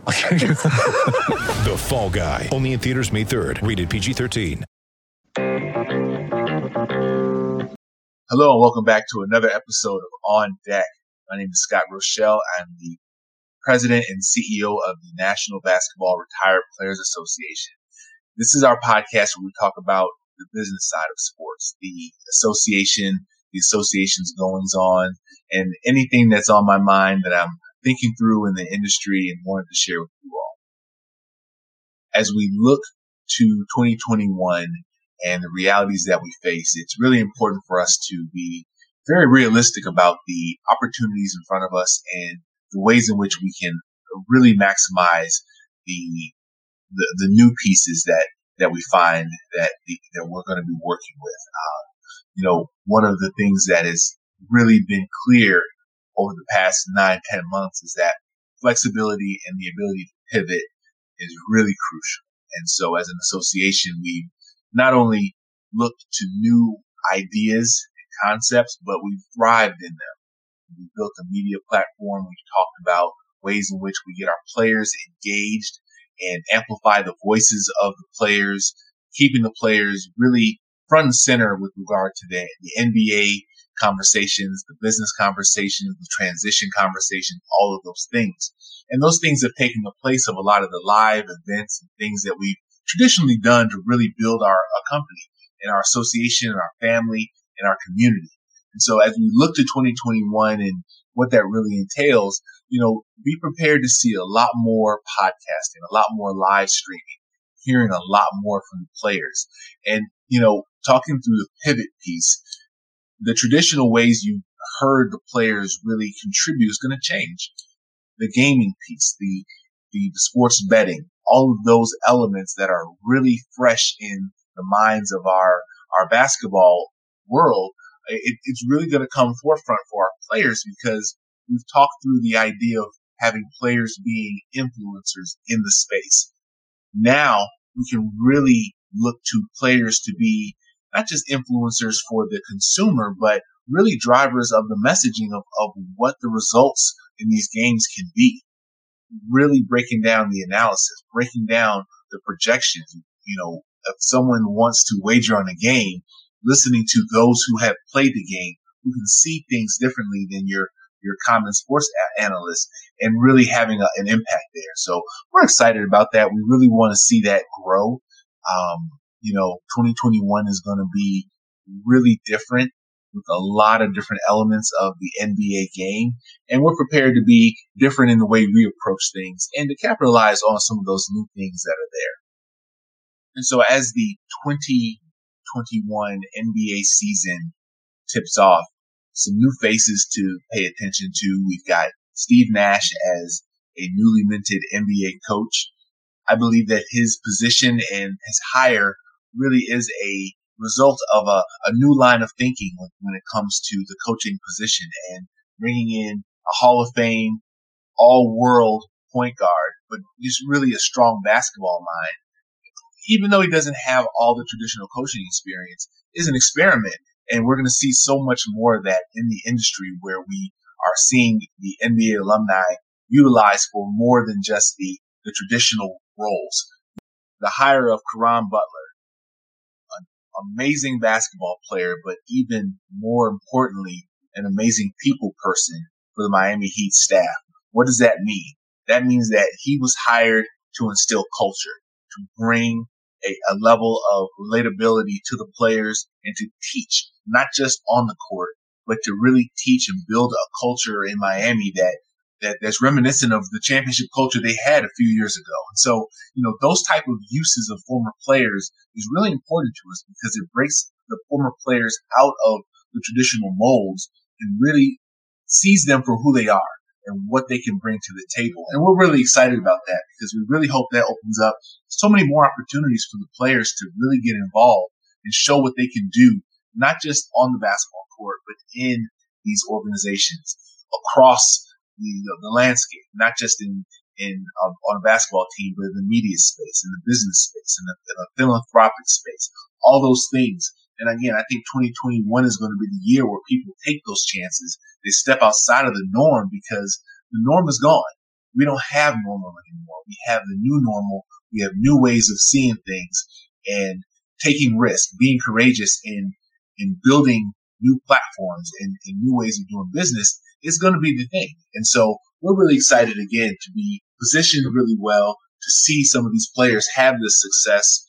The Fall Guy. Only in theaters May 3rd. Rated PG-13. Hello and welcome back to another episode of On Deck. My name is Scott Rochelle. I'm the president and CEO of the National Basketball Retired Players Association. This is our podcast where we talk about the business side of sports, the association, the association's goings on, and anything that's on my mind that I'm thinking through in the industry and wanted to share with you all. As we look to 2021 and the realities that we face, it's really important for us to be very realistic about the opportunities in front of us and the ways in which we can really maximize the the, the new pieces that that we find that the, that we're going to be working with. Uh, you know, one of the things that has really been clear over the past nine, ten months is that flexibility and the ability to pivot is really crucial. And so as an association, we not only looked to new ideas and concepts, but we've thrived in them. We built a media platform. We've talked about ways in which we get our players engaged and amplify the voices of the players, keeping the players really front and center with regard to the, the NBA conversations, the business conversations, the transition conversations, all of those things. And those things have taken the place of a lot of the live events and things that we've traditionally done to really build our, our company and our association and our family and our community. And so as we look to 2021 and what that really entails, you know, be prepared to see a lot more podcasting, a lot more live streaming, hearing a lot more from the players. And, you know, talking through the pivot piece, the traditional ways you heard the players really contribute is going to change. The gaming piece, the, the, the sports betting, all of those elements that are really fresh in the minds of our, our basketball world it, it's really going to come forefront for our players because we've talked through the idea of having players being influencers in the space. Now we can really look to players to be not just influencers for the consumer, but really drivers of the messaging of, of what the results in these games can be. Really breaking down the analysis, breaking down the projections. You know, if someone wants to wager on a game, listening to those who have played the game, who can see things differently than your your common sports analyst, and really having a, an impact there. So we're excited about that. We really want to see that grow. Um, you know, 2021 is going to be really different with a lot of different elements of the NBA game. And we're prepared to be different in the way we approach things and to capitalize on some of those new things that are there. And so as the 2021 NBA season tips off, some new faces to pay attention to. We've got Steve Nash as a newly minted NBA coach. I believe that his position and his hire really is a result of a, a new line of thinking when, when it comes to the coaching position and bringing in a Hall of Fame, all world point guard, but just really a strong basketball mind even though he doesn't have all the traditional coaching experience, is an experiment. And we're going to see so much more of that in the industry where we are seeing the NBA alumni utilized for more than just the, the traditional roles. The hire of Caron Butler, amazing basketball player, but even more importantly, an amazing people person for the Miami Heat staff. What does that mean? That means that he was hired to instill culture, to bring a, a level of relatability to the players and to teach, not just on the court, but to really teach and build a culture in Miami that that that's reminiscent of the championship culture they had a few years ago. And so, you know, those type of uses of former players is really important to us because it breaks the former players out of the traditional molds and really sees them for who they are. and what they can bring to the table. And we're really excited about that because we really hope that opens up so many more opportunities for the players to really get involved and show what they can do, not just on the basketball court, but in these organizations across the, the landscape, not just in in uh, on a basketball team, but in the media space, in the business space, in the, in the philanthropic space, all those things. And again, I think 2021 is going to be the year where people take those chances. They step outside of the norm because the norm is gone. We don't have normal anymore. We have the new normal. We have new ways of seeing things and taking risks, being courageous in, in building new platforms and, and new ways of doing business is going to be the thing. And so we're really excited again to be positioned really well to see some of these players have this success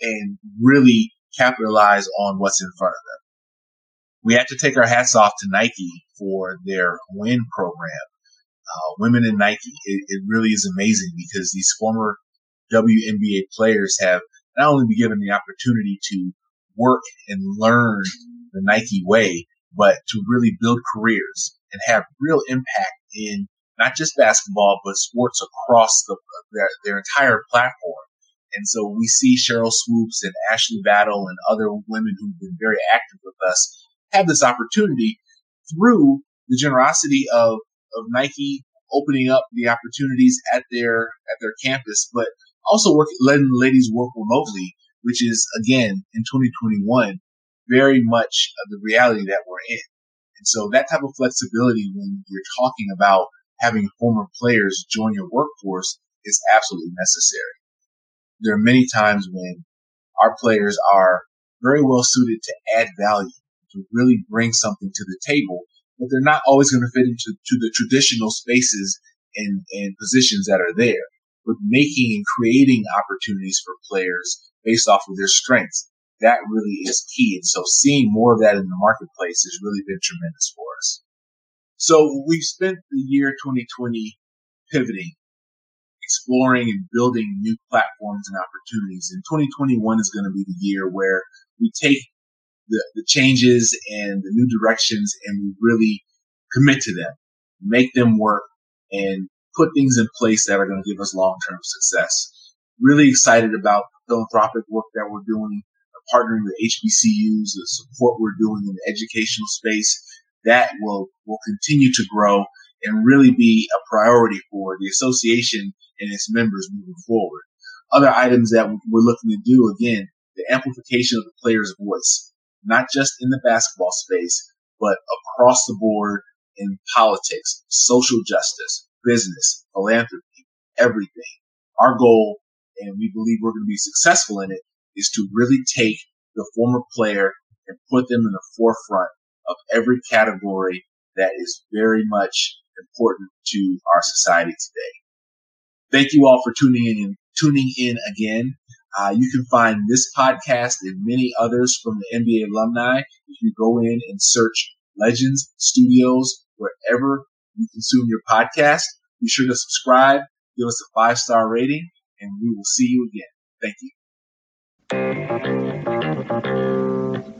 and really capitalize on what's in front of them. We have to take our hats off to Nike for their win program. Uh, women in Nike, it, it, really is amazing because these former WNBA players have not only been given the opportunity to work and learn the Nike way, but to really build careers and have real impact in not just basketball, but sports across the, their, their entire platform. And so we see Sheryl Swoopes and Ashley Battle and other women who've been very active with us have this opportunity through the generosity of, of Nike opening up the opportunities at their, at their campus, but also work, letting the ladies work remotely, which is again in 2021, very much of the reality that we're in. And so that type of flexibility when you're talking about having former players join your workforce is absolutely necessary. There are many times when our players are very well suited to add value, to really bring something to the table, but they're not always going to fit into to the traditional spaces and, and positions that are there. But making and creating opportunities for players based off of their strengths, that really is key. And so seeing more of that in the marketplace has really been tremendous for us. So we've spent the year 2020 pivoting, exploring and building new platforms and opportunities. And 2021 is going to be the year where we take the, the changes and the new directions and we really commit to them, make them work and put things in place that are going to give us long-term success. Really excited about philanthropic work that we're doing, partnering with HBCUs, the support we're doing in the educational space, that will, will continue to grow and really be a priority for the association and its members moving forward. Other items that we're looking to do, again, the amplification of the player's voice, not just in the basketball space, but across the board in politics, social justice, business, philanthropy, everything. Our goal, and we believe we're going to be successful in it, is to really take the former player and put them in the forefront of every category that is very much important to our society today. Thank you all for tuning in tuning in again. Uh, you can find this podcast and many others from the NBA alumni if you go in and search Legends Studios wherever you consume your podcast. Be sure to subscribe, give us a five star rating, and we will see you again. Thank you. thank you